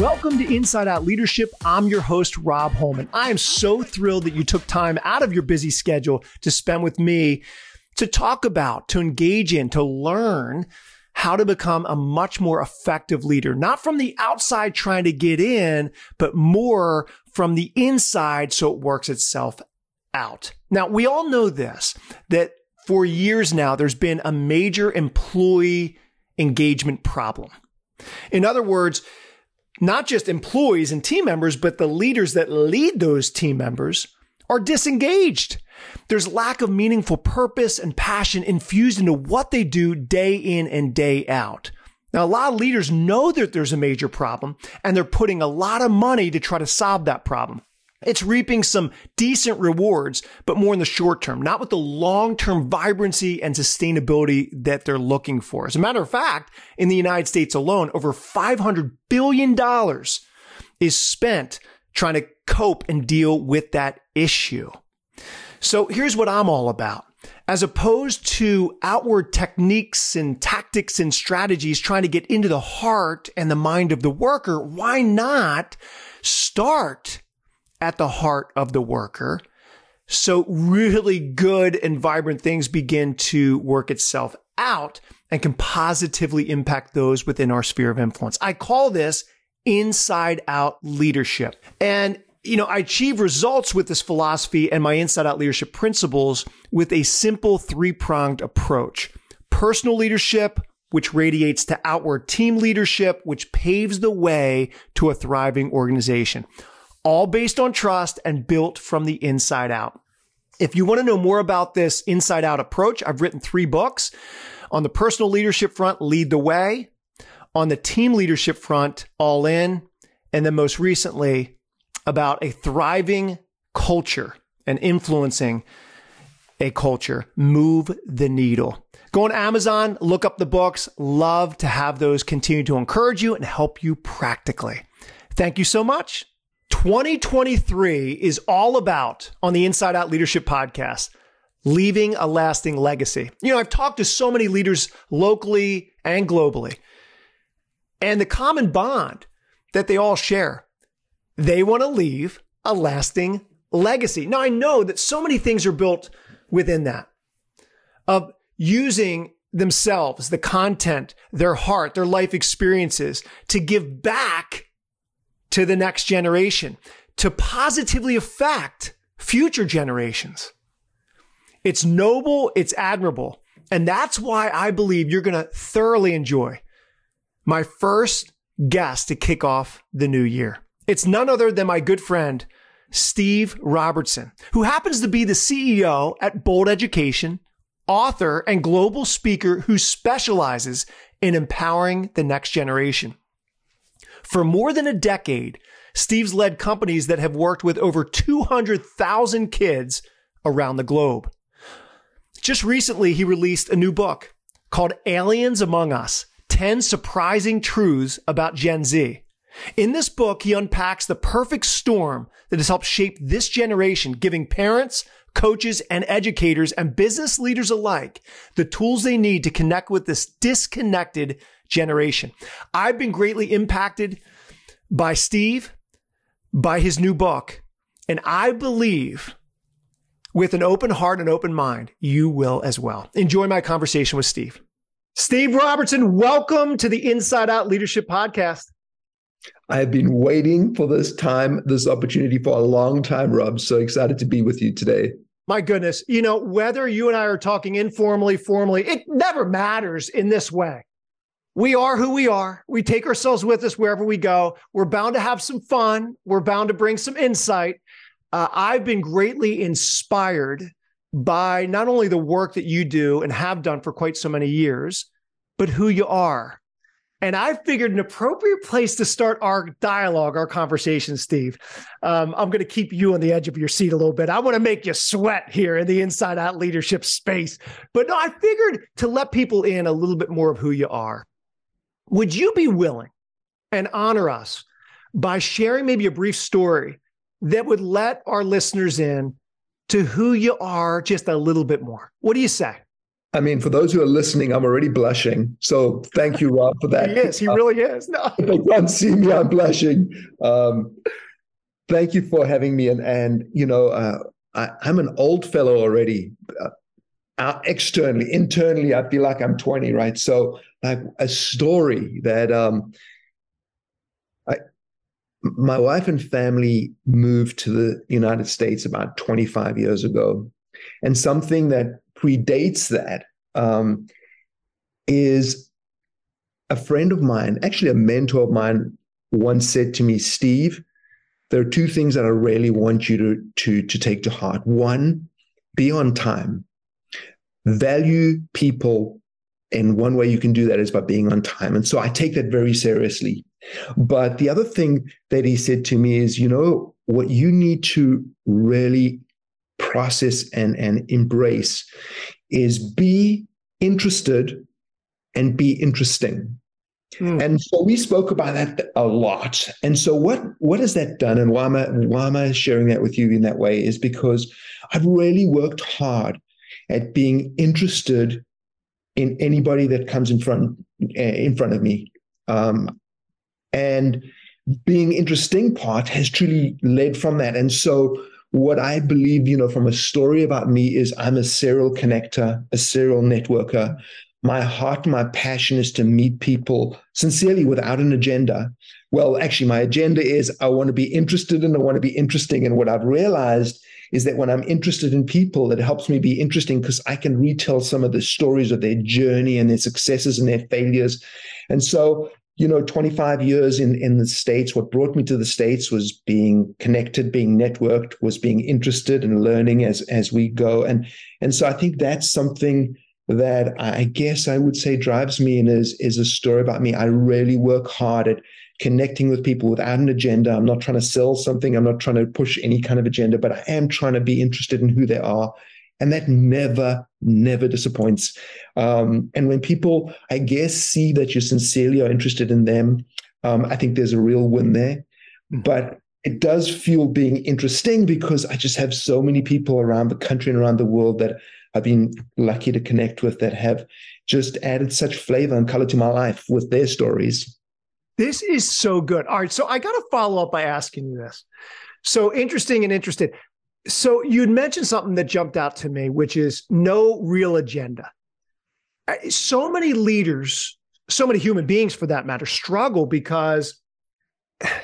Welcome to Inside Out Leadership. I'm your host, Rob Holman. I am so thrilled that you took time out of your busy schedule to spend with me to talk about, to engage in, to learn how to become a much more effective leader, not from the outside trying to get in, but more from the inside so it works itself out. Now, we all know this, that for years now, there's been a major employee engagement problem. In other words, not just employees and team members, but the leaders that lead those team members are disengaged. There's lack of meaningful purpose and passion infused into what they do day in and day out. Now, a lot of leaders know that there's a major problem and they're putting a lot of money to try to solve that problem. It's reaping some decent rewards, but more in the short term, not with the long term vibrancy and sustainability that they're looking for. As a matter of fact, in the United States alone, over $500 billion is spent trying to cope and deal with that issue. So here's what I'm all about. As opposed to outward techniques and tactics and strategies trying to get into the heart and the mind of the worker, why not start at the heart of the worker. So really good and vibrant things begin to work itself out and can positively impact those within our sphere of influence. I call this inside out leadership. And you know, I achieve results with this philosophy and my inside out leadership principles with a simple three pronged approach. Personal leadership, which radiates to outward team leadership, which paves the way to a thriving organization all based on trust and built from the inside out. If you want to know more about this inside out approach, I've written three books on the personal leadership front, lead the way, on the team leadership front, all in, and then most recently about a thriving culture and influencing a culture, move the needle. Go on Amazon, look up the books. Love to have those continue to encourage you and help you practically. Thank you so much. 2023 is all about on the Inside Out Leadership Podcast leaving a lasting legacy. You know, I've talked to so many leaders locally and globally, and the common bond that they all share, they want to leave a lasting legacy. Now, I know that so many things are built within that of using themselves, the content, their heart, their life experiences to give back to the next generation to positively affect future generations. It's noble. It's admirable. And that's why I believe you're going to thoroughly enjoy my first guest to kick off the new year. It's none other than my good friend, Steve Robertson, who happens to be the CEO at Bold Education, author and global speaker who specializes in empowering the next generation. For more than a decade, Steve's led companies that have worked with over 200,000 kids around the globe. Just recently, he released a new book called Aliens Among Us 10 Surprising Truths About Gen Z. In this book, he unpacks the perfect storm that has helped shape this generation, giving parents, coaches, and educators and business leaders alike the tools they need to connect with this disconnected generation. I've been greatly impacted by Steve, by his new book, and I believe with an open heart and open mind, you will as well. Enjoy my conversation with Steve. Steve Robertson, welcome to the Inside Out Leadership Podcast. I have been waiting for this time, this opportunity for a long time, Rob. So excited to be with you today. My goodness. You know, whether you and I are talking informally, formally, it never matters in this way we are who we are. We take ourselves with us wherever we go. We're bound to have some fun. We're bound to bring some insight. Uh, I've been greatly inspired by not only the work that you do and have done for quite so many years, but who you are. And I figured an appropriate place to start our dialogue, our conversation, Steve. Um, I'm going to keep you on the edge of your seat a little bit. I want to make you sweat here in the inside out leadership space. But no, I figured to let people in a little bit more of who you are. Would you be willing and honor us by sharing maybe a brief story that would let our listeners in to who you are just a little bit more? What do you say? I mean, for those who are listening, I'm already blushing. So thank you, Rob, for that. he is. He really is. No. If they can't see me, I'm blushing. Um, thank you for having me. And, and you know, uh, I, am an old fellow already. Uh, uh, externally, internally, I feel like I'm 20, right? So, like a story that um, I, my wife and family moved to the United States about 25 years ago. And something that predates that um, is a friend of mine, actually a mentor of mine, once said to me, Steve, there are two things that I really want you to, to, to take to heart. One, be on time. Value people. And one way you can do that is by being on time. And so I take that very seriously. But the other thing that he said to me is, you know, what you need to really process and, and embrace is be interested and be interesting. Mm. And so we spoke about that a lot. And so what what has that done and why am I why am I sharing that with you in that way is because I've really worked hard at being interested in anybody that comes in front eh, in front of me. Um, and being interesting part has truly led from that. And so what I believe, you know, from a story about me is I'm a serial connector, a serial networker. My heart, my passion is to meet people sincerely without an agenda. Well, actually, my agenda is I want to be interested and I want to be interesting. And what I've realized is that when I'm interested in people, it helps me be interesting because I can retell some of the stories of their journey and their successes and their failures. And so you know 25 years in in the states what brought me to the states was being connected being networked was being interested and learning as as we go and and so i think that's something that i guess i would say drives me and is is a story about me i really work hard at connecting with people without an agenda i'm not trying to sell something i'm not trying to push any kind of agenda but i am trying to be interested in who they are and that never, never disappoints. Um, and when people, I guess, see that you sincerely are interested in them, um, I think there's a real win there. Mm-hmm. But it does feel being interesting because I just have so many people around the country and around the world that I've been lucky to connect with that have just added such flavor and color to my life with their stories. This is so good. All right. So I got to follow up by asking you this. So interesting and interested. So you'd mentioned something that jumped out to me, which is no real agenda. So many leaders, so many human beings for that matter, struggle because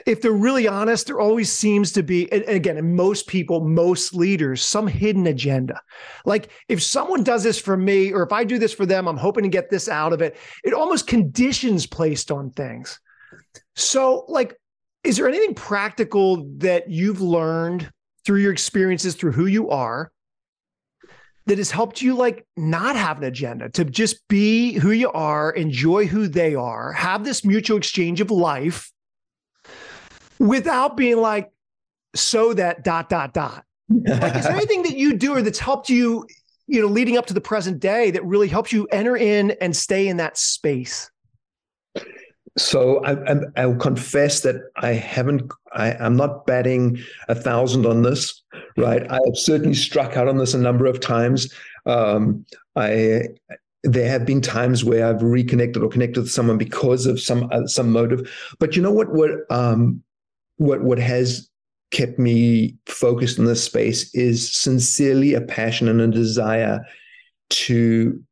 if they're really honest, there always seems to be, and again, in most people, most leaders, some hidden agenda. Like if someone does this for me, or if I do this for them, I'm hoping to get this out of it. It almost conditions placed on things. So, like, is there anything practical that you've learned through your experiences, through who you are, that has helped you like not have an agenda, to just be who you are, enjoy who they are, have this mutual exchange of life without being like, so that dot, dot, dot. like, is there anything that you do or that's helped you, you know, leading up to the present day that really helps you enter in and stay in that space? So I, will confess that I haven't. I, am not batting a thousand on this, right? I have certainly struck out on this a number of times. Um, I there have been times where I've reconnected or connected with someone because of some uh, some motive. But you know what? What um, what what has kept me focused in this space is sincerely a passion and a desire to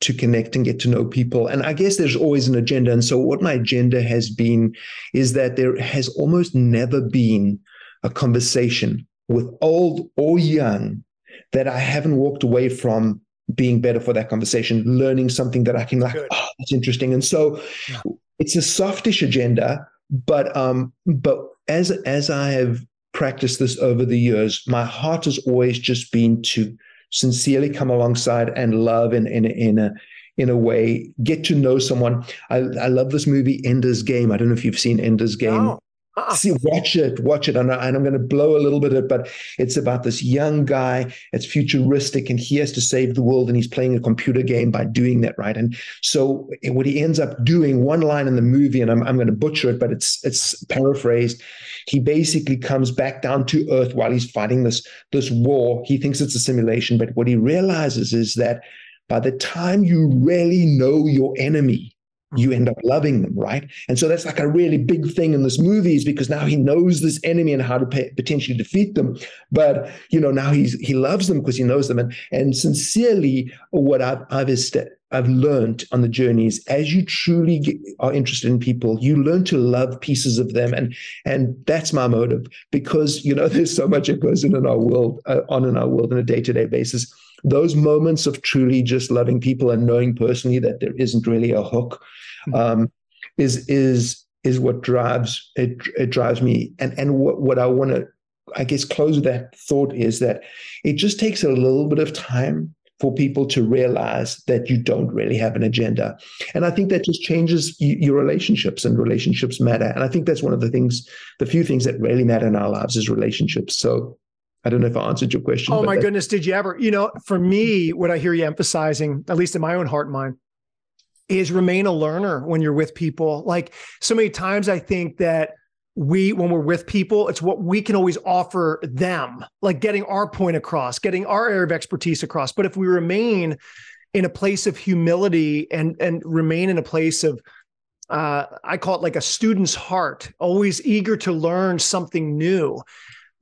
to connect and get to know people. And I guess there's always an agenda. And so, what my agenda has been is that there has almost never been a conversation with old or young that I haven't walked away from being better for that conversation, learning something that I can like, Good. oh, that's interesting. And so, yeah. it's a softish agenda, but um, but as as I have practiced this over the years, my heart has always just been to sincerely come alongside and love in in in a in a way get to know someone. I, I love this movie Ender's Game. I don't know if you've seen Ender's Game. No. See, watch it, watch it. And, I, I'm going to blow a little bit of it, but it's about this young guy. It's futuristic, and he has to save the world, and he's playing a computer game by doing that, right? And so, what he ends up doing, one line in the movie, and I'm, I'm going to butcher it, but it's it's paraphrased. He basically comes back down to Earth while he's fighting this this war. He thinks it's a simulation, but what he realizes is that by the time you really know your enemy, you end up loving them, right? And so that's like a really big thing in this movie is because now he knows this enemy and how to pay, potentially defeat them. But you know now he's he loves them because he knows them. And and sincerely, what I've I've I've learned on the journey is as you truly get, are interested in people, you learn to love pieces of them, and and that's my motive because you know there's so much that goes in in our world uh, on in our world on a day to day basis. Those moments of truly just loving people and knowing personally that there isn't really a hook hmm. um, is is is what drives it. It drives me, and and what what I want to I guess close with that thought is that it just takes a little bit of time for people to realize that you don't really have an agenda. And I think that just changes your relationships and relationships matter. And I think that's one of the things, the few things that really matter in our lives is relationships. So I don't know if I answered your question. Oh my that- goodness. Did you ever, you know, for me, what I hear you emphasizing, at least in my own heart and mind, is remain a learner when you're with people. Like so many times I think that we when we're with people it's what we can always offer them like getting our point across getting our area of expertise across but if we remain in a place of humility and and remain in a place of uh, I call it like a student's heart, always eager to learn something new,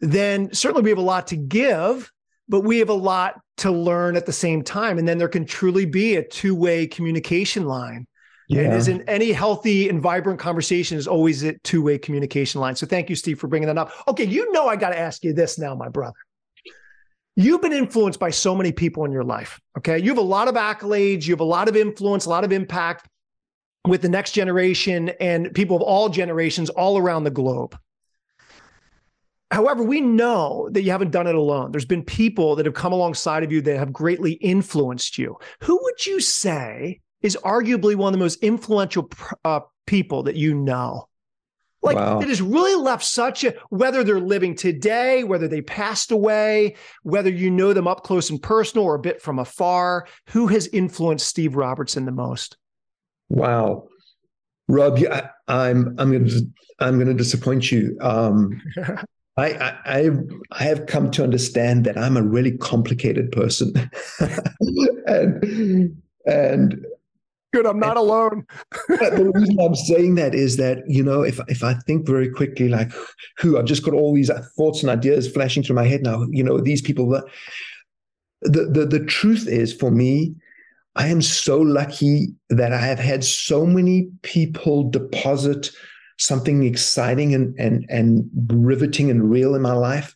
then certainly we have a lot to give, but we have a lot to learn at the same time. And then there can truly be a two way communication line yeah. And isn't any healthy and vibrant conversation is always a two-way communication line. So thank you, Steve, for bringing that up. Okay, you know I got to ask you this now, my brother. You've been influenced by so many people in your life. Okay. You have a lot of accolades, you have a lot of influence, a lot of impact with the next generation and people of all generations all around the globe. However, we know that you haven't done it alone. There's been people that have come alongside of you that have greatly influenced you. Who would you say is arguably one of the most influential uh, people that you know. Like wow. it has really left such a whether they're living today, whether they passed away, whether you know them up close and personal or a bit from afar. Who has influenced Steve Robertson the most? Wow, Rob, I, I'm I'm going to I'm going to disappoint you. Um, I, I I have come to understand that I'm a really complicated person, and and Good, I'm not alone. the reason I'm saying that is that you know, if if I think very quickly, like, who I've just got all these thoughts and ideas flashing through my head now. You know, these people. The the the truth is, for me, I am so lucky that I have had so many people deposit something exciting and and and riveting and real in my life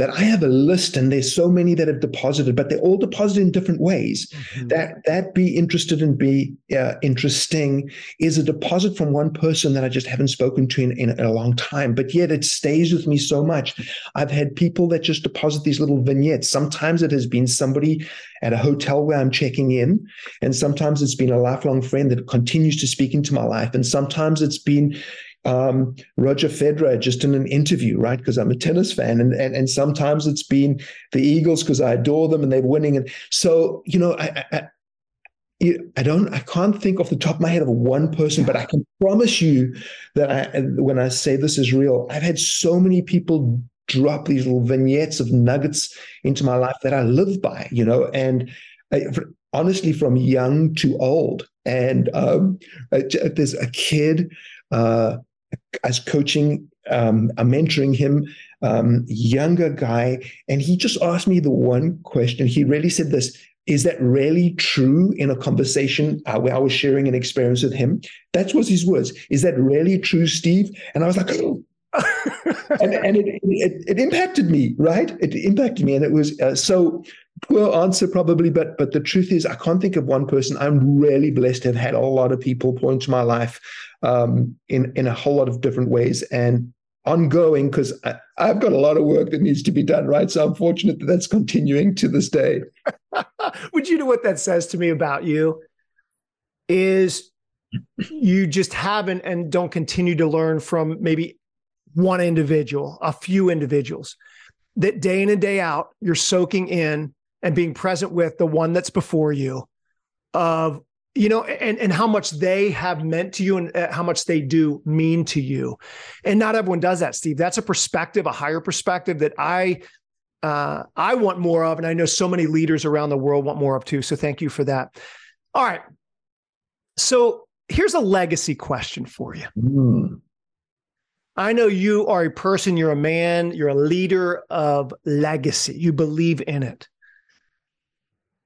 that I have a list and there's so many that have deposited, but they're all deposited in different ways. Mm-hmm. That that be interested and be uh, interesting is a deposit from one person that I just haven't spoken to in, in, a long time, but yet it stays with me so much. I've had people that just deposit these little vignettes. Sometimes it has been somebody at a hotel where I'm checking in, and sometimes it's been a lifelong friend that continues to speak into my life, and sometimes it's been um, Roger Federer just in an interview, right? Because I'm a tennis fan, and, and and sometimes it's been the Eagles because I adore them and they're winning, and so you know I, I I don't, I can't think off the top of my head of one person, but I can promise you that I, when I say this is real, I've had so many people drop these little vignettes of nuggets into my life that I live by, you know, and I, honestly, from young to old. And um, there's a kid uh, as coaching, um, I'm mentoring him, um, younger guy, and he just asked me the one question. He really said this: "Is that really true?" In a conversation uh, where I was sharing an experience with him, that was his words. Is that really true, Steve? And I was like. Oh. and, and it, it, it impacted me, right? It impacted me, and it was uh, so poor answer probably, but but the truth is, I can't think of one person. I'm really blessed to have had a lot of people pour into my life um, in in a whole lot of different ways and ongoing because I've got a lot of work that needs to be done, right? So I'm fortunate that that's continuing to this day. Would you know what that says to me about you? Is you just haven't and don't continue to learn from maybe one individual, a few individuals that day in and day out, you're soaking in and being present with the one that's before you of you know and and how much they have meant to you and uh, how much they do mean to you and not everyone does that steve that's a perspective a higher perspective that i uh, I want more of, and I know so many leaders around the world want more of too. So thank you for that. All right. So here's a legacy question for you. Mm. I know you are a person, you're a man, you're a leader of legacy. You believe in it.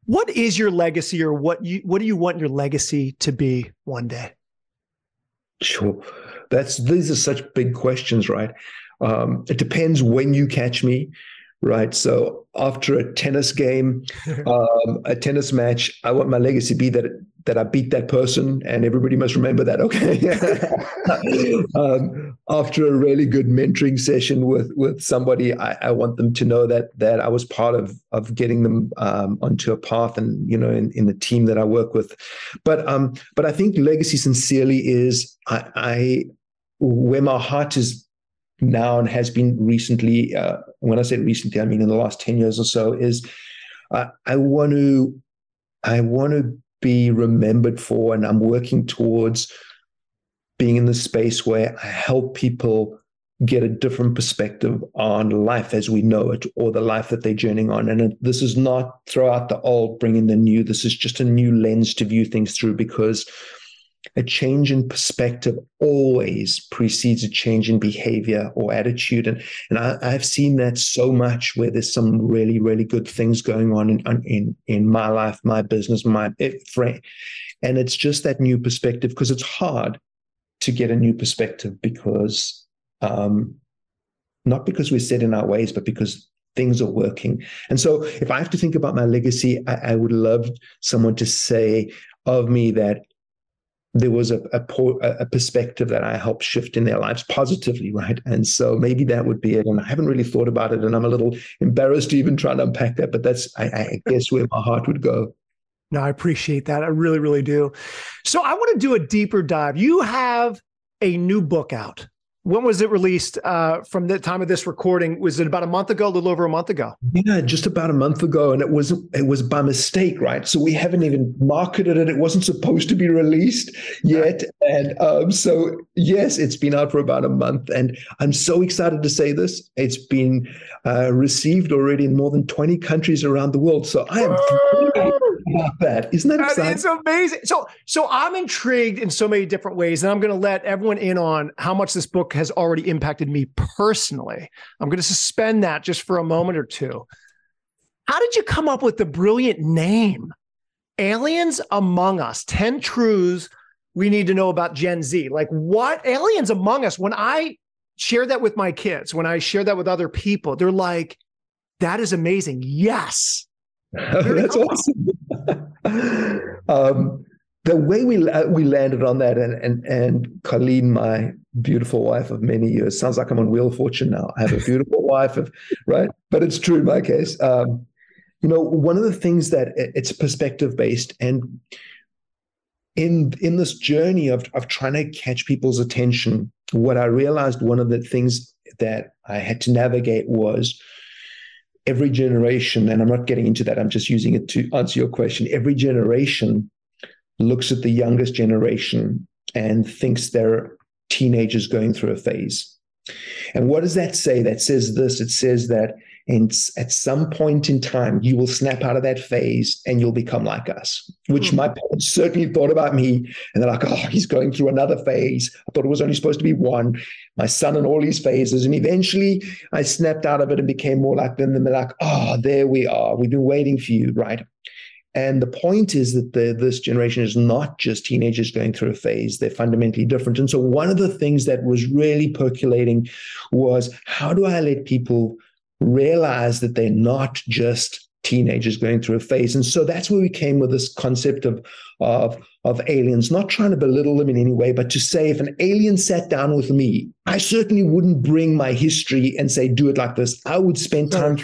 What is your legacy or what you what do you want your legacy to be one day? Sure. That's these are such big questions, right? Um, it depends when you catch me right? So after a tennis game, um, a tennis match, I want my legacy be that that I beat that person, and everybody must remember that. Okay. um, after a really good mentoring session with with somebody, I, I, want them to know that that I was part of of getting them um, onto a path, and you know, in, in the team that I work with. But um, but I think legacy sincerely is I, I where my heart is now and has been recently, uh, when I say recently, I mean in the last 10 years or so, is uh, I want to I want to be remembered for, and I'm working towards being in the space where I help people get a different perspective on life as we know it or the life that they're journeying on. And this is not throw out the old, bring in the new. This is just a new lens to view things through because a change in perspective always precedes a change in behavior or attitude. And, and I, have seen that so much where there's some really, really good things going on in, in, in my life, my business, my eh, friend. And it's just that new perspective because it's hard to get a new perspective because um, not because we're set in our ways, but because things are working. And so if I have to think about my legacy, I, I would love someone to say of me that there was a, a, a, perspective that I helped shift in their lives positively, right? And so maybe that would be it. And I haven't really thought about it, and I'm a little embarrassed to even try to unpack that. But that's, I, I guess, where my heart would go. No, I appreciate that. I really, really do. So I want to do a deeper dive. You have a new book out when was it released uh, from the time of this recording? Was it about a month ago a little over a month ago? Yeah just about a month ago and it was it was by mistake right? So we haven't even marketed it. It wasn't supposed to be released yet and um, so yes it's been out for about a month and i'm so excited to say this. It's been uh, received already in more than 20 countries around the world so i am about that isn't that exciting it's amazing so so i'm intrigued in so many different ways and i'm going to let everyone in on how much this book has already impacted me personally. I'm going to suspend that just for a moment or two. How did you come up with the brilliant name? Aliens Among Us 10 Truths We Need to Know About Gen Z. Like, what? Aliens Among Us. When I share that with my kids, when I share that with other people, they're like, that is amazing. Yes. That's awesome. Um, the way we uh, we landed on that, and and and Colleen, my beautiful wife of many years, sounds like I'm on Wheel of Fortune now. I have a beautiful wife, of right, but it's true in my case. Um, you know, one of the things that it's perspective based, and in in this journey of of trying to catch people's attention, what I realized one of the things that I had to navigate was every generation, and I'm not getting into that. I'm just using it to answer your question. Every generation looks at the youngest generation and thinks they're teenagers going through a phase. And what does that say? That says this it says that in, at some point in time, you will snap out of that phase and you'll become like us, which mm-hmm. my parents certainly thought about me. And they're like, oh, he's going through another phase. I thought it was only supposed to be one. My son and all these phases. And eventually I snapped out of it and became more like them. And they're like, oh, there we are. We've been waiting for you, right? And the point is that the, this generation is not just teenagers going through a phase, they're fundamentally different. And so, one of the things that was really percolating was how do I let people realize that they're not just teenagers going through a phase? And so, that's where we came with this concept of, of, of aliens, not trying to belittle them in any way, but to say if an alien sat down with me, I certainly wouldn't bring my history and say, do it like this. I would spend time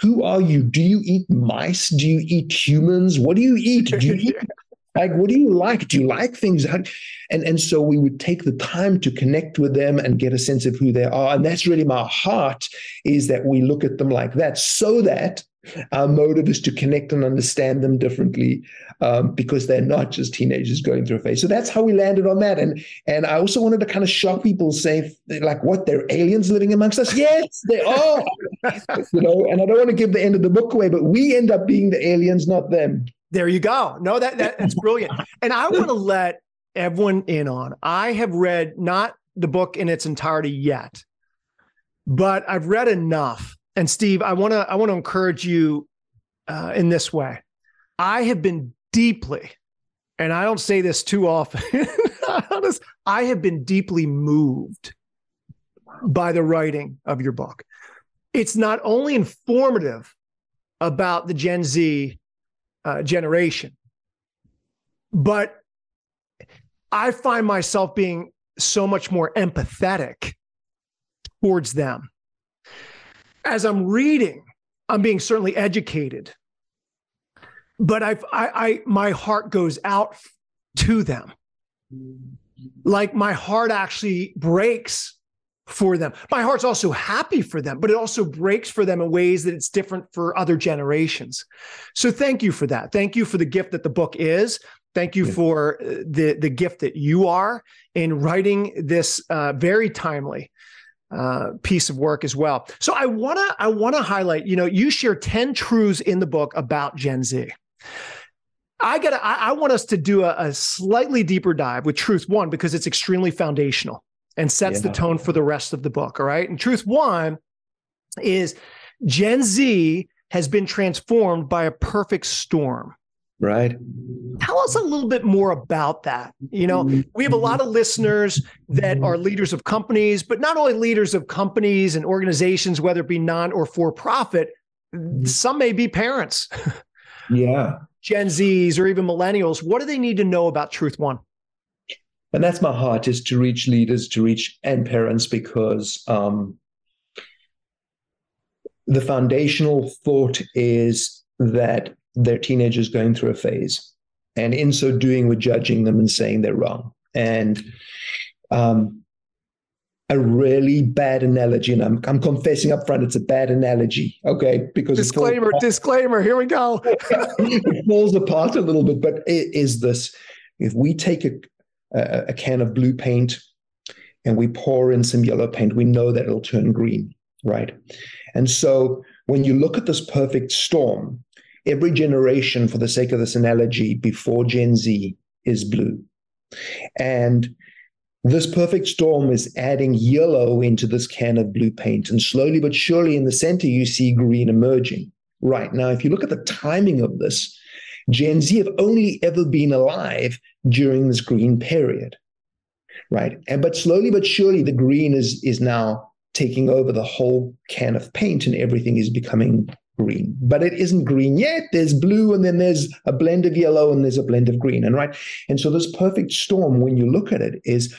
who are you? Do you eat mice? Do you eat humans? What do you eat? Do you eat like what do you like? Do you like things? And and so we would take the time to connect with them and get a sense of who they are. And that's really my heart is that we look at them like that so that Our motive is to connect and understand them differently um, because they're not just teenagers going through a phase. So that's how we landed on that. And and I also wanted to kind of shock people, say like, what? They're aliens living amongst us? Yes, they are. you know, and I don't want to give the end of the book away, but we end up being the aliens, not them. There you go. No, that, that that's brilliant. And I want to let everyone in on. I have read not the book in its entirety yet, but I've read enough. And Steve, I want to I want to encourage you uh, in this way. I have been deeply, and I don't say this too often. I have been deeply moved by the writing of your book. It's not only informative about the Gen Z uh, generation, but I find myself being so much more empathetic towards them. As I'm reading, I'm being certainly educated, but I've, I, I, my heart goes out to them. Like my heart actually breaks for them. My heart's also happy for them, but it also breaks for them in ways that it's different for other generations. So thank you for that. Thank you for the gift that the book is. Thank you yeah. for uh, the the gift that you are in writing this uh, very timely uh, piece of work as well. So I wanna I wanna highlight. You know, you share ten truths in the book about Gen Z. I got I, I want us to do a, a, slightly deeper dive with truth one because it's extremely foundational and sets yeah. the tone for the rest of the book. All right, and truth one is Gen Z has been transformed by a perfect storm. Right. Tell us a little bit more about that. You know, we have a lot of listeners that are leaders of companies, but not only leaders of companies and organizations, whether it be non or for profit, some may be parents. Yeah. Gen Zs or even millennials. What do they need to know about Truth One? And that's my heart is to reach leaders, to reach and parents, because um, the foundational thought is that they're teenagers going through a phase. And in so doing, we're judging them and saying they're wrong. And um, a really bad analogy, and I'm, I'm confessing up front, it's a bad analogy. Okay, because disclaimer, disclaimer. Here we go. it falls apart a little bit, but it is this: if we take a, a, a can of blue paint and we pour in some yellow paint, we know that it'll turn green, right? And so when you look at this perfect storm, every generation, for the sake of this analogy, before Gen Z is blue. And this perfect storm is adding yellow into this can of blue paint. And slowly but surely in the center, you see green emerging. Right now, if you look at the timing of this, Gen Z have only ever been alive during this green period. Right. And but slowly but surely the green is is now taking over the whole can of paint and everything is becoming green, but it isn't green yet. There's blue, and then there's a blend of yellow, and there's a blend of green. And right, and so this perfect storm, when you look at it, is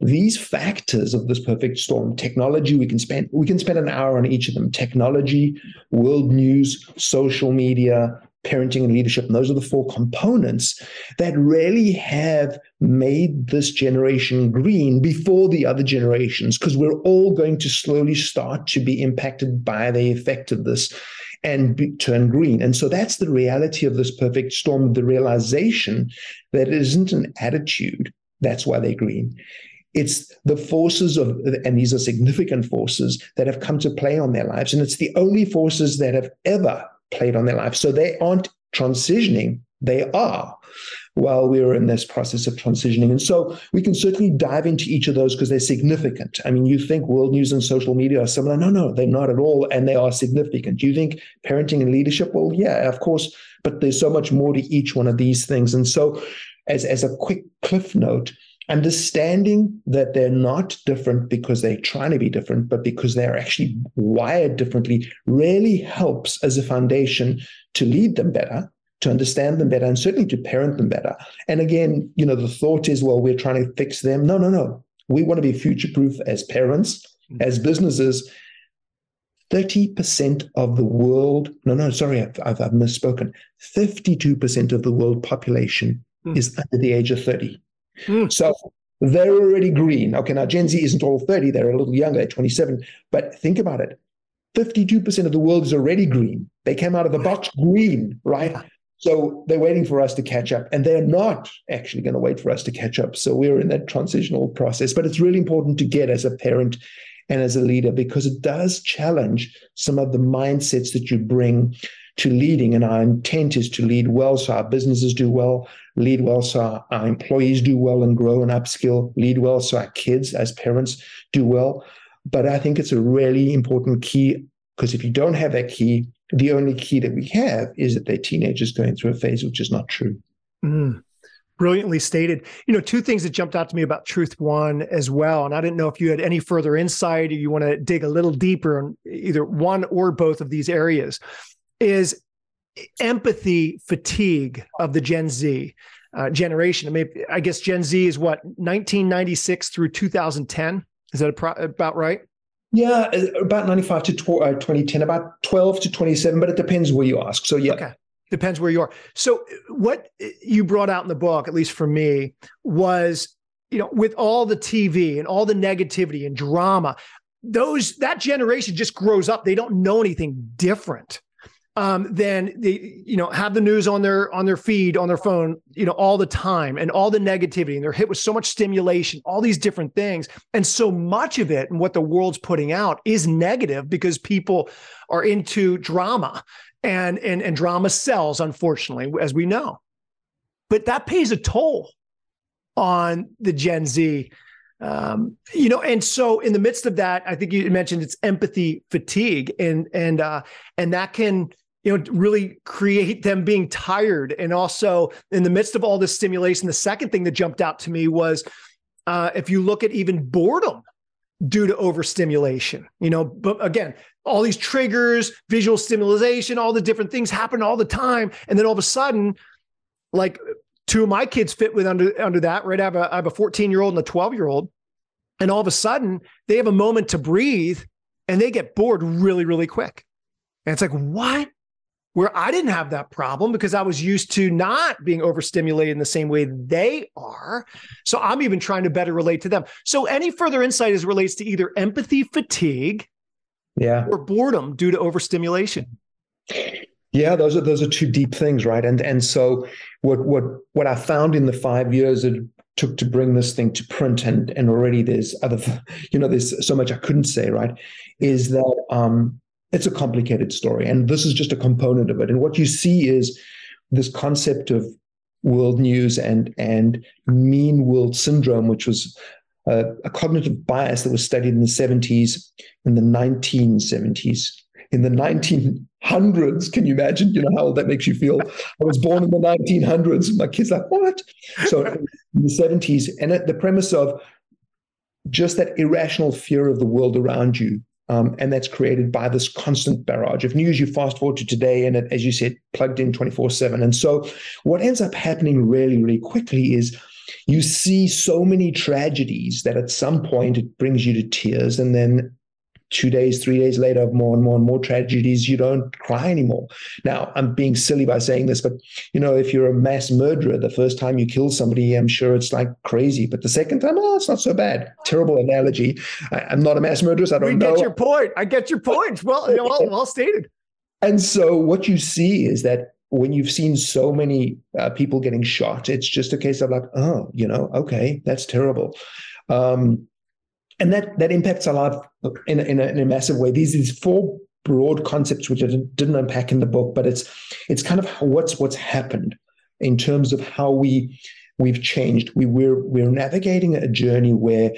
these factors of this perfect storm. Technology, we can spend we can spend an hour on each of them. Technology, world news, social media, parenting and leadership. And those are the four components that really have made this generation green before the other generations, because we're all going to slowly start to be impacted by the effect of this and be, turn green. And so that's the reality of this perfect storm, the realization that it isn't an attitude. That's why they're green. It's the forces of, and these are significant forces that have come to play on their lives. And it's the only forces that have ever played on their life. So they aren't transitioning, they are while we are in this process of transitioning. And so we can certainly dive into each of those because they're significant. I mean, you think world news and social media are similar. No, no, they're not at all. And they are significant. You think parenting and leadership? Well, yeah, of course, but there's so much more to each one of these things. And so, as, as a quick cliff note, understanding that they're not different because they're trying to be different, but because they're actually wired differently really helps as a foundation to lead them better to understand them better and certainly to parent them better. And again, you know, the thought is, well, we're trying to fix them. No, no, no. We want to be future proof as parents, mm-hmm. as businesses. 30% of the world, no, no, sorry, I've, I've, I've misspoken. 52% of the world population mm. is under the age of 30. Mm. So they're already green. Okay, now Gen Z isn't all 30, they're a little younger, 27. But think about it 52% of the world is already green. They came out of the box green, right? So they're waiting for us to catch up, and they're not actually going to wait for us to catch up. So we're in that transitional process. But it's really important to get as a parent and as a leader because it does challenge some of the mindsets that you bring to leading. And our intent is to lead well so our businesses do well, lead well so our, our employees do well and grow and upskill, lead well so our kids as parents do well. But I think it's a really important key because if you don't have that key, the only key that we have is that they're teenagers going through a phase, which is not true. Mm, brilliantly stated. You know, two things that jumped out to me about Truth One as well. And I didn't know if you had any further insight or you want to dig a little deeper on either one or both of these areas is empathy fatigue of the Gen Z uh, generation. I mean, I guess Gen Z is what 1996 through 2010. Is that pro- about right? Yeah, uh, about 95 to tw- uh, 2010, about 12 to 27, but it depends where you ask. So, yeah. Okay. Depends where you are. So, what you brought out in the book, at least for me, was you know, with all the TV and all the negativity and drama, those that generation just grows up. They don't know anything different um, then they you know have the news on their on their feed on their phone you know all the time and all the negativity and they're hit with so much stimulation all these different things. And so much of it and what the world's putting out is negative because people are into drama and and and drama sells unfortunately as we know. But that pays a toll on the gen z um, you know and so in the midst of that i think you mentioned it's empathy fatigue and and uh and that can you know really create them being tired. And also in the midst of all this stimulation the second thing that jumped out to me was uh, if you look at even boredom due to overstimulation you know but again all these triggers visual stimulation all the different things happen all the time. And then all of a sudden like two of my kids fit with under under that right? I have a, I have a 14 year old and a 12 year old and all of a sudden they have a moment to breathe and they get bored really really quick. And it's like what where I didn't have that problem because I was used to not being overstimulated in the same way they are. So I'm even trying to better relate to them. So any further insight as relates to either empathy fatigue yeah. or boredom due to overstimulation. Yeah, those are those are two deep things, right? And and so what what what I found in the five years it took to bring this thing to print, and and already there's other, you know, there's so much I couldn't say, right? Is that um it's a complicated story. And this is just a component of it. And what you see is this concept of world news and, and mean world syndrome, which was a, a cognitive bias that was studied in the 70s, in the 1970s. In the 1900s, can you imagine? You know how that makes you feel? I was born in the 1900s. My kids like, what? So in the 70s, and the premise of just that irrational fear of the world around you um, and that's created by this constant barrage of news. You fast forward to today, and it, as you said, plugged in 24 7. And so, what ends up happening really, really quickly is you see so many tragedies that at some point it brings you to tears. And then two days, three days later, more and more and more tragedies, you don't cry anymore. Now, I'm being silly by saying this, but you know, if you're a mass murderer, the first time you kill somebody, I'm sure it's like crazy. But the second time, oh, it's not so bad. Terrible analogy. I, am not a mass murderer, so I don't we know. get your point. I get your point. Well, well, well stated. And so what you see is that when you've seen so many uh, people getting shot, it's just a case of like, oh, you know, okay, that's terrible. Um, and that that impacts our life in in a, in a massive way. These these four broad concepts which I didn't unpack in the book, but it's it's kind of what's what's happened in terms of how we we've changed. We we're we're navigating a journey where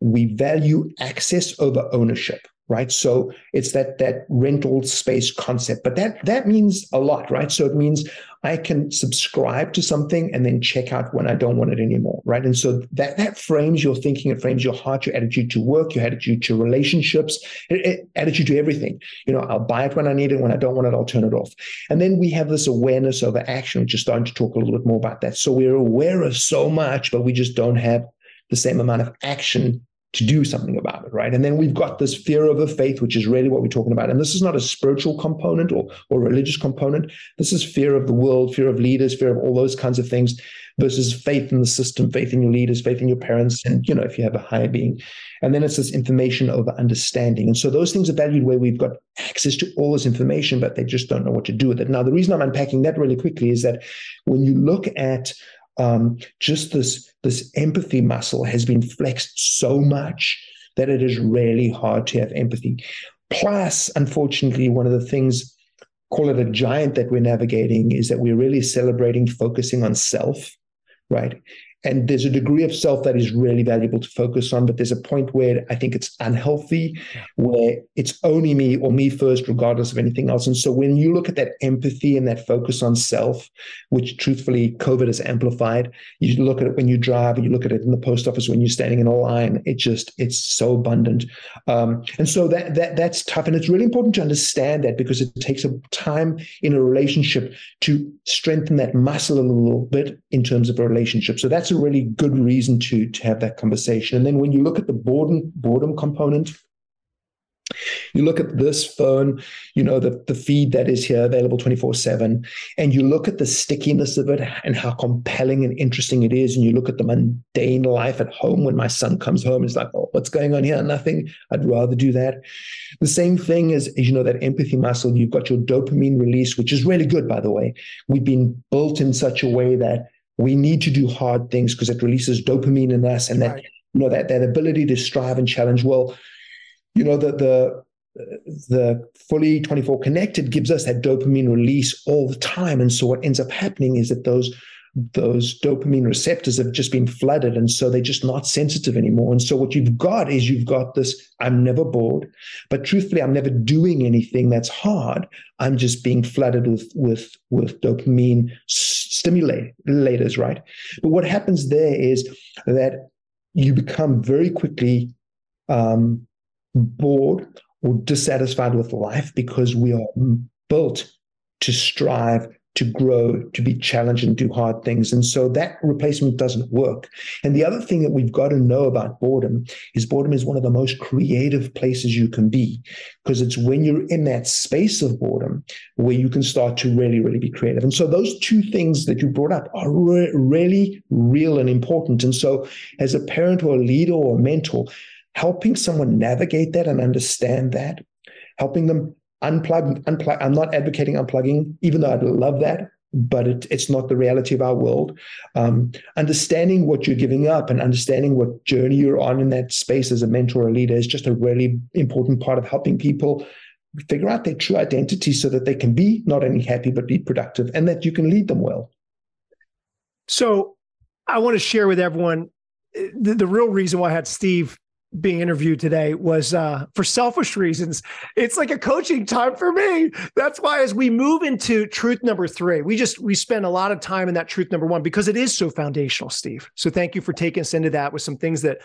we value access over ownership right? So it's that that rental space concept but that that means a lot right? So it means i can subscribe to something and then check out when i don't want it anymore right? And so that that frames your thinking it frames your heart your attitude to work your attitude to relationships it, it, attitude to everything. You know i'll buy it when i need it when i don't want it i'll turn it off. And then we have this awareness over action which is starting to talk a little bit more about that. So we're aware of so much but we just don't have the same amount of action to do something about it, right? And then we've got this fear over faith, which is really what we're talking about. And this is not a spiritual component or, or religious component. This is fear of the world, fear of leaders, fear of all those kinds of things versus faith in the system, faith in your leaders, faith in your parents, and you know, if you have a higher being. And then it's this information over understanding. And so those things are valued where we've got access to all this information, but they just don't know what to do with it. Now, the reason I'm unpacking that really quickly is that when you look at um, just this this empathy muscle has been flexed so much that it is really hard to have empathy. Plus, unfortunately, one of the things call it a giant that we're navigating is that we're really celebrating focusing on self right? And there's a degree of self that is really valuable to focus on, but there's a point where I think it's unhealthy, where it's only me or me first, regardless of anything else. And so when you look at that empathy and that focus on self, which truthfully COVID has amplified, you look at it when you drive, and you look at it in the post office when you're standing in a line. It just it's so abundant, um, and so that that that's tough. And it's really important to understand that because it takes a time in a relationship to strengthen that muscle a little bit in terms of a relationship. So that's a really good reason to to have that conversation. And then when you look at the boredom boredom component, you look at this phone, you know, the, the feed that is here available 24 7, and you look at the stickiness of it and how compelling and interesting it is. And you look at the mundane life at home when my son comes home, it's like, oh, what's going on here? Nothing. I'd rather do that. The same thing is, you know, that empathy muscle, you've got your dopamine release, which is really good, by the way. We've been built in such a way that we need to do hard things because it releases dopamine in us and that you know that that ability to strive and challenge. Well you know the the the fully 24 connected gives us that dopamine release all the time. And so what ends up happening is that those those dopamine receptors have just been flooded and so they're just not sensitive anymore. And so what you've got is you've got this i'm never bored but truthfully i'm never doing anything that's hard. I'm just being flooded with with with dopamine stimulators right? But what happens there is that you become very quickly um, bored or dissatisfied with life because we are built to strive to grow, to be challenged and do hard things. And so that replacement doesn't work. And the other thing that we've got to know about boredom is boredom is one of the most creative places you can be because it's when you're in that space of boredom where you can start to really, really be creative. And so those two things that you brought up are re- really real and important. And so as a parent or a leader or a mentor, helping someone navigate that and understand that, helping them unplug, unplug. I'm not advocating unplugging, even though I'd love that, but it, it's not the reality of our world. Um, understanding what you're giving up and understanding what journey you're on in that space as a mentor or leader is just a really important part of helping people figure out their true identity so that they can be not only happy but be productive and that you can lead them well. So I want to share with everyone eh, the, the real reason why I had Steve being interviewed today was uh, for selfish reasons. It's like a coaching time for me. That's why as we move into truth number three, we just we spend a lot of time in that truth number one because it is so foundational, Steve. So thank you for taking us into that with some things that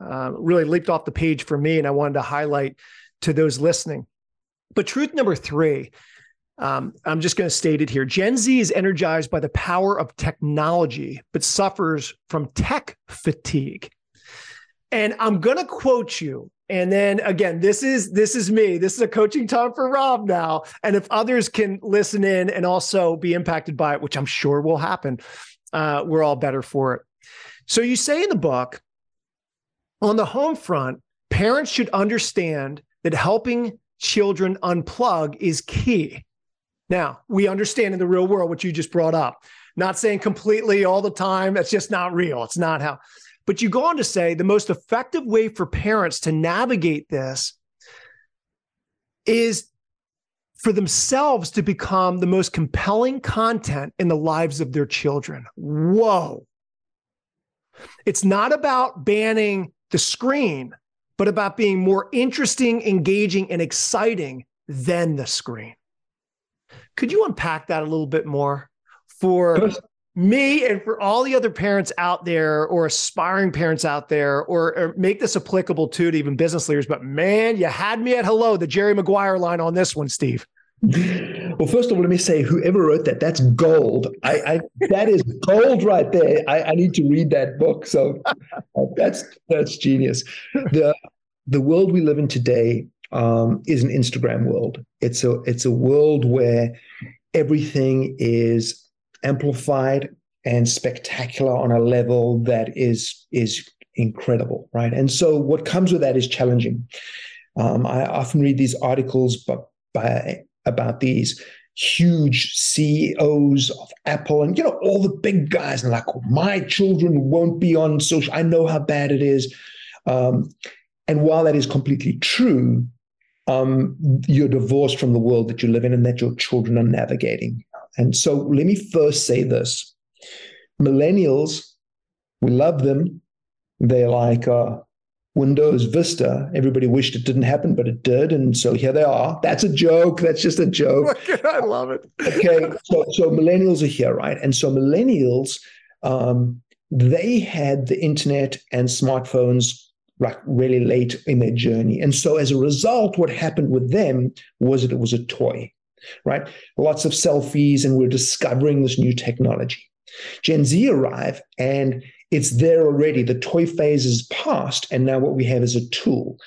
uh, really leaped off the page for me, and I wanted to highlight to those listening. But truth number three. Um, I'm just going to state it here. Gen Z is energized by the power of technology, but suffers from tech fatigue. And I'm going to quote you. And then again, this is this is me. This is a coaching time for Rob now. And if others can listen in and also be impacted by it, which I'm sure will happen, uh, we're all better for it. So you say in the book, on the home front, parents should understand that helping children unplug is key. Now, we understand in the real world what you just brought up. Not saying completely all the time, that's just not real. It's not how. But you go on to say the most effective way for parents to navigate this is for themselves to become the most compelling content in the lives of their children. Whoa. It's not about banning the screen, but about being more interesting, engaging, and exciting than the screen. Could you unpack that a little bit more for me and for all the other parents out there or aspiring parents out there or, or, make this applicable too to even business leaders but man you had me at hello the jerry maguire line on this one steve Well, first of all, let me say, whoever wrote that, that's gold. I, I that is gold right there. I, I, need to read that book. So uh, that's that's genius. The the world we live in today um, is an Instagram world. It's a it's a world where everything is amplified and spectacular on a level that is is incredible, right? And so what comes with that is challenging. Um, I often read these articles by, by about these huge CEOs of Apple and you know all the big guys and like my children won't be on social. I know how bad it is. Um, and while that is completely true, um, you're divorced from the world that you live in and that your children are navigating. And so let me first say this: millennials, we love them. They're like uh, Windows Vista. Everybody wished it didn't happen, but it did. And so here they are. That's a joke. That's just a joke. I love it. okay. So, so millennials are here, right? And so millennials, um, they had the internet and smartphones like really late in their journey. And so as a result, what happened with them was that it was a toy, right? Lots of selfies, and we're discovering this new technology. Gen Z arrive and it's there already. The toy phase is past, and now what we have is a tool.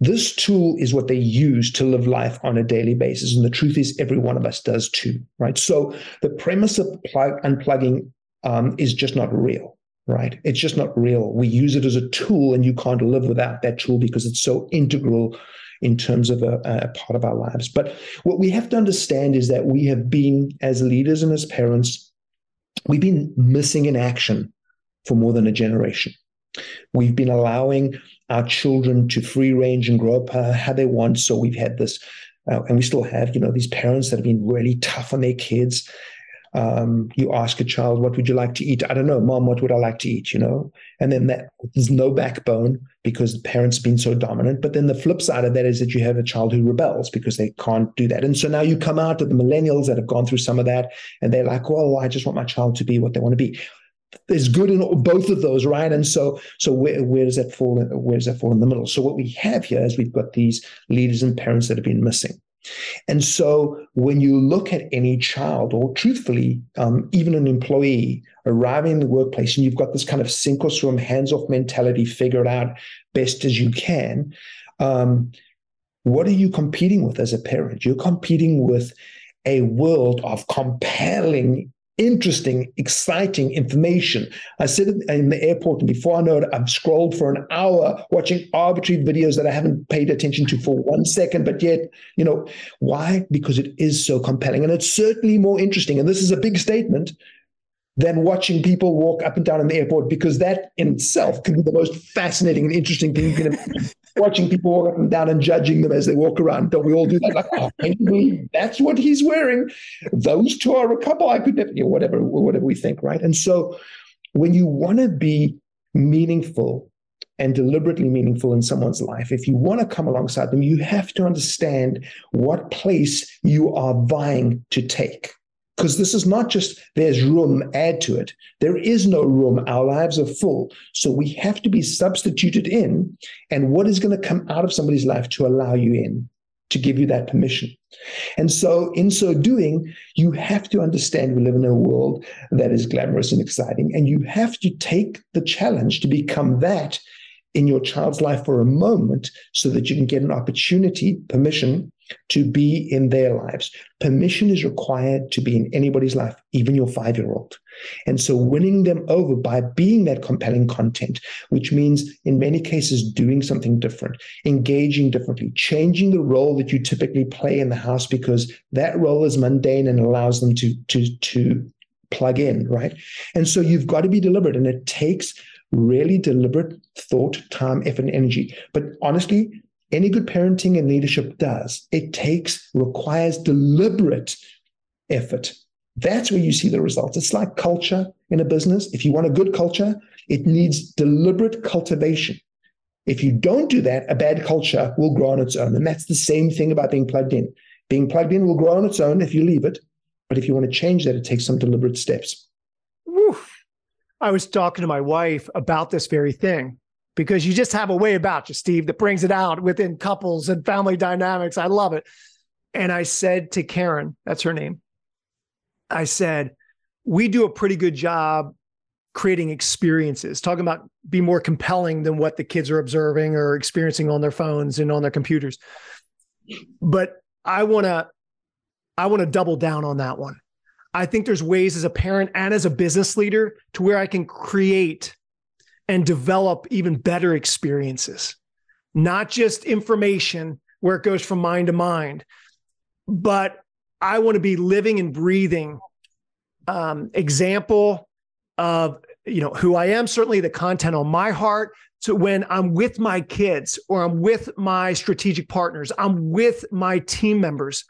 This tool is what they use to live life on a daily basis. And the truth is, every one of us does too, right? So the premise of plug, unplugging um, is just not real, right? It's just not real. We use it as a tool, and you can't live without that tool because it's so integral in terms of a, a part of our lives. But what we have to understand is that we have been, as leaders and as parents, we've been missing in action for more than a generation. We've been allowing our children to free range and grow up how they want. So we've had this, uh, and we still have, you know, these parents that have been really tough on their kids. Um, you ask a child, what would you like to eat? I don't know, mom, what would I like to eat? You know, and then that there's no backbone because the parents been so dominant. But then the flip side of that is that you have a child who rebels because they can't do that. And so now you come out of the millennials that have gone through some of that, and they're like, well, I just want my child to be what they want to be there's good in both of those, right? And so, so where, where does that fall? Where does that fall in the middle? So what we have here is we've got these leaders and parents that have been missing. And so when you look at any child, or truthfully, um, even an employee arriving in the workplace, and you've got this kind of sink or swim, hands off mentality, figure it out best as you can. Um, what are you competing with as a parent? You're competing with a world of compelling interesting, exciting information. I sit in the airport, and before I know it, I've scrolled for an hour watching arbitrary videos that I haven't paid attention to for one second. But yet, you know, why? Because it is so compelling. And it's certainly more interesting. And this is a big statement than watching people walk up and down in the airport because that in itself can be the most fascinating and interesting thing you can imagine. Watching people walk up and down and judging them as they walk around. Don't we all do that? Like, oh, can you believe that's what he's wearing? Those two are a couple. I could never, you know, whatever, whatever we think, right? And so when you want to be meaningful and deliberately meaningful in someone's life, if you want to come alongside them, you have to understand what place you are vying to take because this is not just there's room, add to it. There is no room. Our lives are full. So we have to be substituted in. And what is going to come out of somebody's life to allow you in, to give you that permission? And so, in so doing, you have to understand we live in a world that is glamorous and exciting. And you have to take the challenge to become that in your child's life for a moment so that you can get an opportunity, permission to be in their lives. Permission is required to be in anybody's life, even your five year old. And so winning them over by being that compelling content, which means in many cases doing something different, engaging differently, changing the role that you typically play in the house because that role is mundane and allows them to, to, to plug in, right? And so you've got to be deliberate and it takes really deliberate thought, time, effort, and energy. But honestly, any good parenting and leadership does. It takes, requires deliberate effort. That's where you see the results. It's like culture in a business. If you want a good culture, it needs deliberate cultivation. If you don't do that, a bad culture will grow on its own. And that's the same thing about being plugged in. Being plugged in will grow on its own if you leave it. But if you want to change that, it takes some deliberate steps. I was talking to my wife about this very thing because you just have a way about you, Steve, that brings it out within couples and family dynamics. I love it. and I said to Karen, that's her name, I said, we do a pretty good job creating experiences, talking about be more compelling than what the kids are observing or experiencing on their phones and on their computers. But I want to I want to double down on that one. I think there's ways as a parent and as a business leader to where I can create and develop even better experiences, not just information where it goes from mind to mind, but I want to be living and breathing um, example of you know who I am, certainly the content on my heart. So when I'm with my kids or I'm with my strategic partners, I'm with my team members,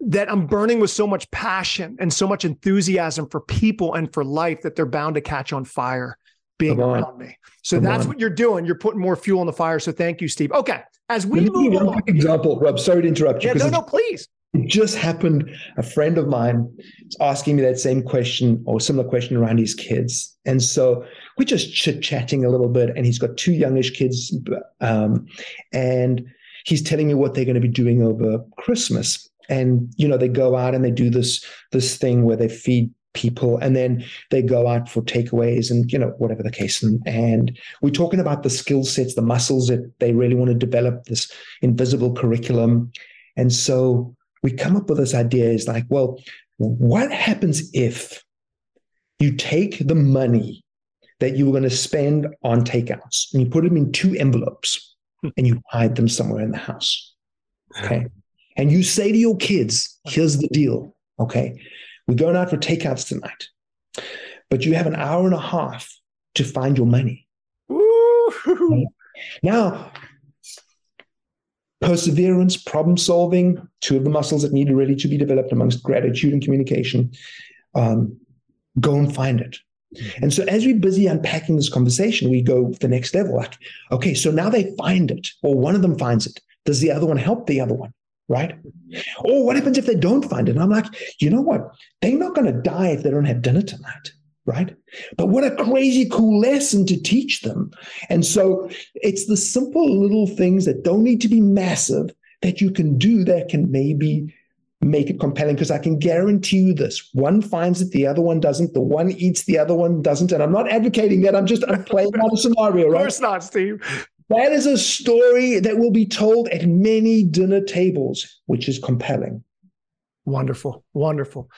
that I'm burning with so much passion and so much enthusiasm for people and for life that they're bound to catch on fire being around me. So Come that's on. what you're doing. You're putting more fuel on the fire. So thank you, Steve. Okay. As we Let move on. example, Rob, sorry to interrupt you. Yeah, no, no, please. It just happened. A friend of mine is asking me that same question or similar question around his kids. And so we're just chit chatting a little bit. And he's got two youngish kids. Um, and he's telling me what they're going to be doing over Christmas and you know they go out and they do this this thing where they feed people and then they go out for takeaways and you know whatever the case and, and we're talking about the skill sets the muscles that they really want to develop this invisible curriculum and so we come up with this idea is like well what happens if you take the money that you were going to spend on takeouts and you put them in two envelopes hmm. and you hide them somewhere in the house okay and you say to your kids, here's the deal. Okay. We're going out for takeouts tonight, but you have an hour and a half to find your money. Okay? Now, perseverance, problem solving, two of the muscles that need really to be developed amongst gratitude and communication. Um, go and find it. And so as we're busy unpacking this conversation, we go the next level. Like, okay, so now they find it, or one of them finds it. Does the other one help the other one? Right? Or what happens if they don't find it? And I'm like, you know what? They're not going to die if they don't have dinner tonight, right? But what a crazy cool lesson to teach them. And so it's the simple little things that don't need to be massive that you can do that can maybe make it compelling because I can guarantee you this one finds it, the other one doesn't, the one eats, the other one doesn't. And I'm not advocating that. I'm just I'm playing out a scenario, right? Of course not, Steve. That is a story that will be told at many dinner tables, which is compelling. Wonderful. Wonderful.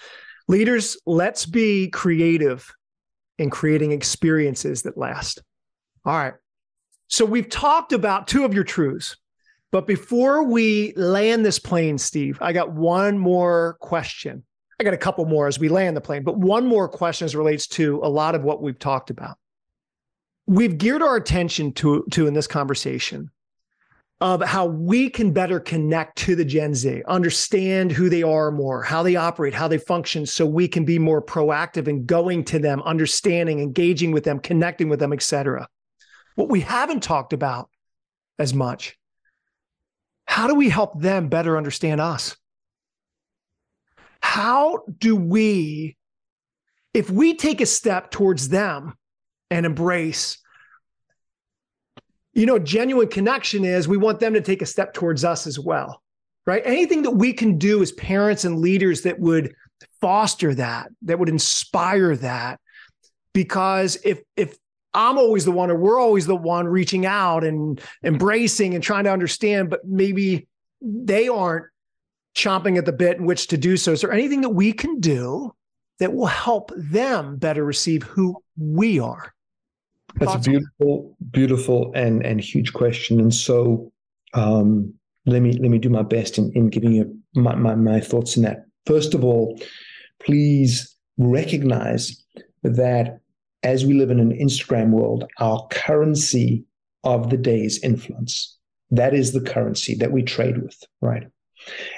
Leaders, let's be creative in creating experiences that last. All right. So we've talked about two of your truths. But before we land this plane, Steve, I got one more question. I got a couple more as we land the plane, but one more question as relates to a lot of what we've talked about we've geared our attention to, to in this conversation of how we can better connect to the Gen Z, understand who they are more, how they operate, how they function, so we can be more proactive in going to them, understanding, engaging with them, connecting with them, etc. What we haven't talked about as much, how do we help them better understand us? How do we, if we take a step towards them, and embrace. You know genuine connection is we want them to take a step towards us as well right? Anything that we can do as parents and leaders that would foster that that would inspire that. Because if if i'm always the one or we're always the one reaching out and embracing and trying to understand but maybe they aren't chomping at the bit in which to do so. Is there anything that we can do that will help them better receive who we are that's a beautiful, beautiful and and huge question. And so um, let me let me do my best in, in giving you my, my, my thoughts in that. First of all, please recognize that as we live in an Instagram world, our currency of the day is influence. That is the currency that we trade with, right?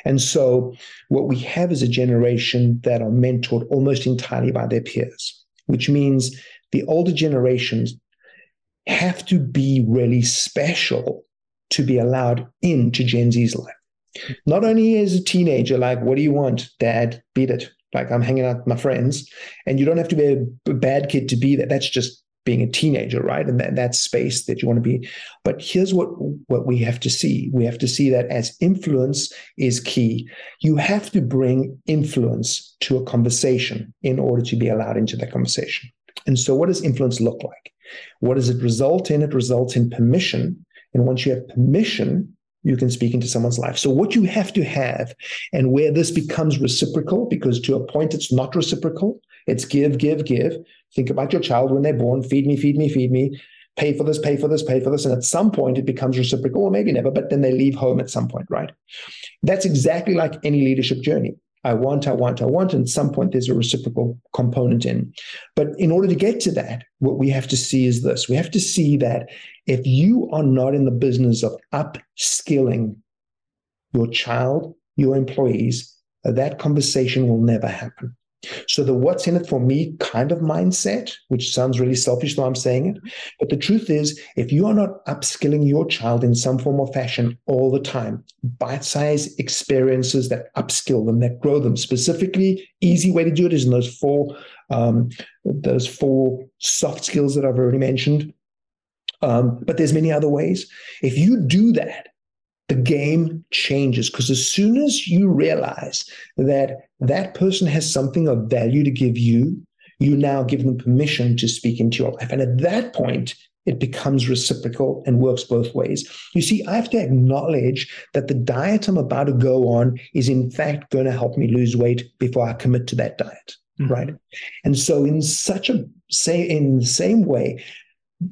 And so, what we have is a generation that are mentored almost entirely by their peers, which means the older generations have to be really special to be allowed into Gen Z's life. Not only as a teenager, like, what do you want, dad? Beat it. Like, I'm hanging out with my friends. And you don't have to be a bad kid to be that. That's just being a teenager, right? And that, that space that you want to be. But here's what, what we have to see. We have to see that as influence is key. You have to bring influence to a conversation in order to be allowed into that conversation. And so what does influence look like? What does it result in? It results in permission. And once you have permission, you can speak into someone's life. So, what you have to have, and where this becomes reciprocal, because to a point it's not reciprocal, it's give, give, give. Think about your child when they're born feed me, feed me, feed me, pay for this, pay for this, pay for this. And at some point it becomes reciprocal, or maybe never, but then they leave home at some point, right? That's exactly like any leadership journey. I want, I want, I want. And at some point, there's a reciprocal component in. But in order to get to that, what we have to see is this we have to see that if you are not in the business of upskilling your child, your employees, that conversation will never happen. So the what's in it for me kind of mindset, which sounds really selfish though I'm saying it, but the truth is, if you are not upskilling your child in some form or fashion all the time, bite-sized experiences that upskill them, that grow them. Specifically, easy way to do it is in those four um, those four soft skills that I've already mentioned. Um, but there's many other ways. If you do that, the game changes because as soon as you realize that that person has something of value to give you, you now give them permission to speak into your life. And at that point, it becomes reciprocal and works both ways. You see, I have to acknowledge that the diet I'm about to go on is, in fact, going to help me lose weight before I commit to that diet. Mm-hmm. Right. And so, in such a say, in the same way,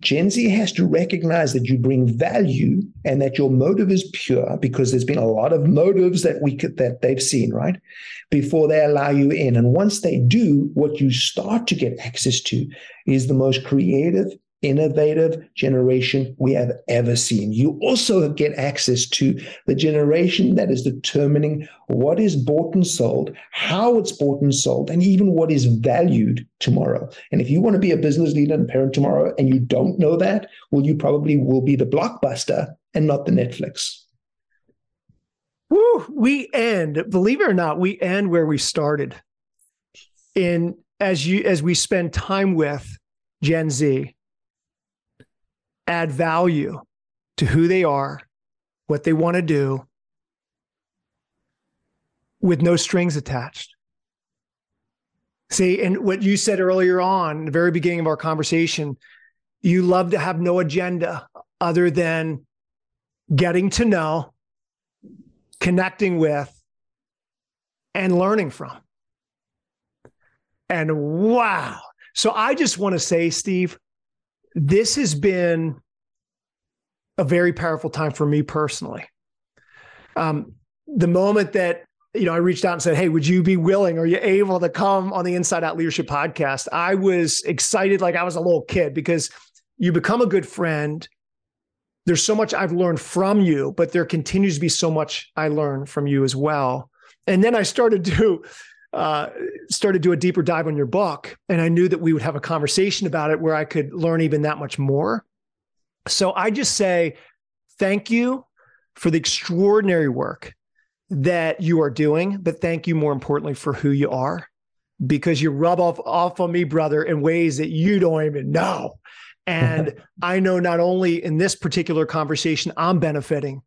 Gen Z has to recognize that you bring value and that your motive is pure because there's been a lot of motives that we could, that they've seen, right? Before they allow you in. And once they do, what you start to get access to is the most creative, innovative generation we have ever seen. You also get access to the generation that is determining what is bought and sold, how it's bought and sold, and even what is valued tomorrow. And if you want to be a business leader and parent tomorrow and you don't know that, well, you probably will be the blockbuster and not the Netflix. Woo, we end, believe it or not, we end where we started. In as you as we spend time with Gen Z, add value to who they are, what they want to do, with no strings attached. See, and what you said earlier on, the very beginning of our conversation, you love to have no agenda other than getting to know, connecting with, and learning from. And wow. So I just want to say, Steve, this has been a very powerful time for me personally. Um, the moment that you know I reached out and said, "Hey, would you be willing? Are you able to come on the Inside Out Leadership podcast?" I was excited, like I was a little kid, because you become a good friend. There's so much I've learned from you, but there continues to be so much I learn from you as well. And then I started to uh, started to do a deeper dive on your book, and I knew that we would have a conversation about it where I could learn even that much more. So I just say thank you for the extraordinary work that you are doing, but thank you more importantly for who you are, because you rub off off on me, brother, in ways that you don't even know. And I know not only in this particular conversation I'm benefiting,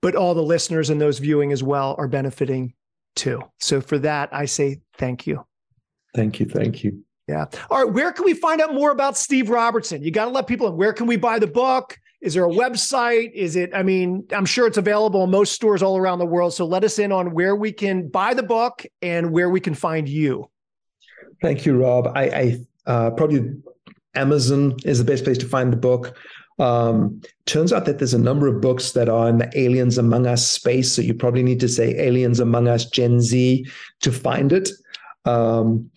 but all the listeners and those viewing as well are benefiting too. So for that, I say thank you. Thank you. Thank you. Yeah. All right. Where can we find out more about Steve Robertson? You got to let people know. Where can we buy the book? Is there a website? Is it, I mean, I'm sure it's available in most stores all around the world. So let us in on where we can buy the book and where we can find you. Thank you, Rob. I, I uh, probably Amazon is the best place to find the book. Um, turns out that there's a number of books that are in the aliens among us space. So you probably need to say aliens among us Gen Z to find it. Um,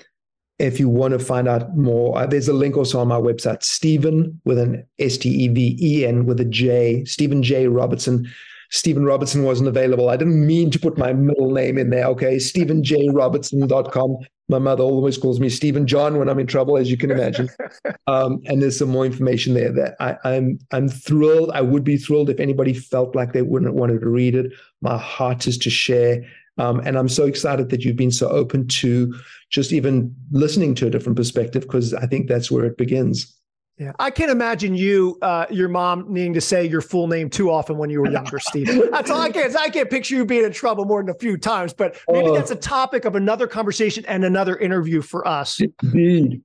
if you want to find out more, uh, there's a link also on my website, Steven with an S T E V E N with a J, Steven J. Robertson. Steven Robertson wasn't available. I didn't mean to put my middle name in there. Okay. StevenJRobertson.com. My mother always calls me Steven John when I'm in trouble, as you can imagine. Um, and there's some more information there that I, I'm I'm thrilled. I would be thrilled if anybody felt like they wouldn't wanted to read it. My heart is to share. Um, and I'm so excited that you've been so open to just even listening to a different perspective because I think that's where it begins. Yeah, I can't imagine you, uh, your mom needing to say your full name too often when you were younger, Steve. That's all I can't. I can't picture you being in trouble more than a few times. But maybe uh, that's a topic of another conversation and another interview for us. Indeed.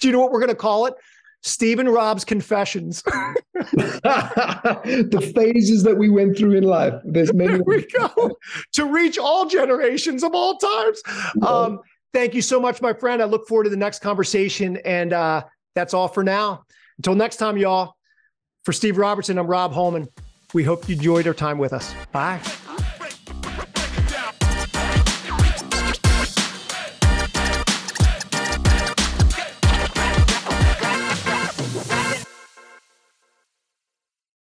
Do you know what we're going to call it? Stephen Rob's confessions. the phases that we went through in life. There's many. There we go. to reach all generations of all times. Um, thank you so much, my friend. I look forward to the next conversation. And uh, that's all for now. Until next time, y'all. For Steve Robertson, I'm Rob Holman. We hope you enjoyed our time with us. Bye.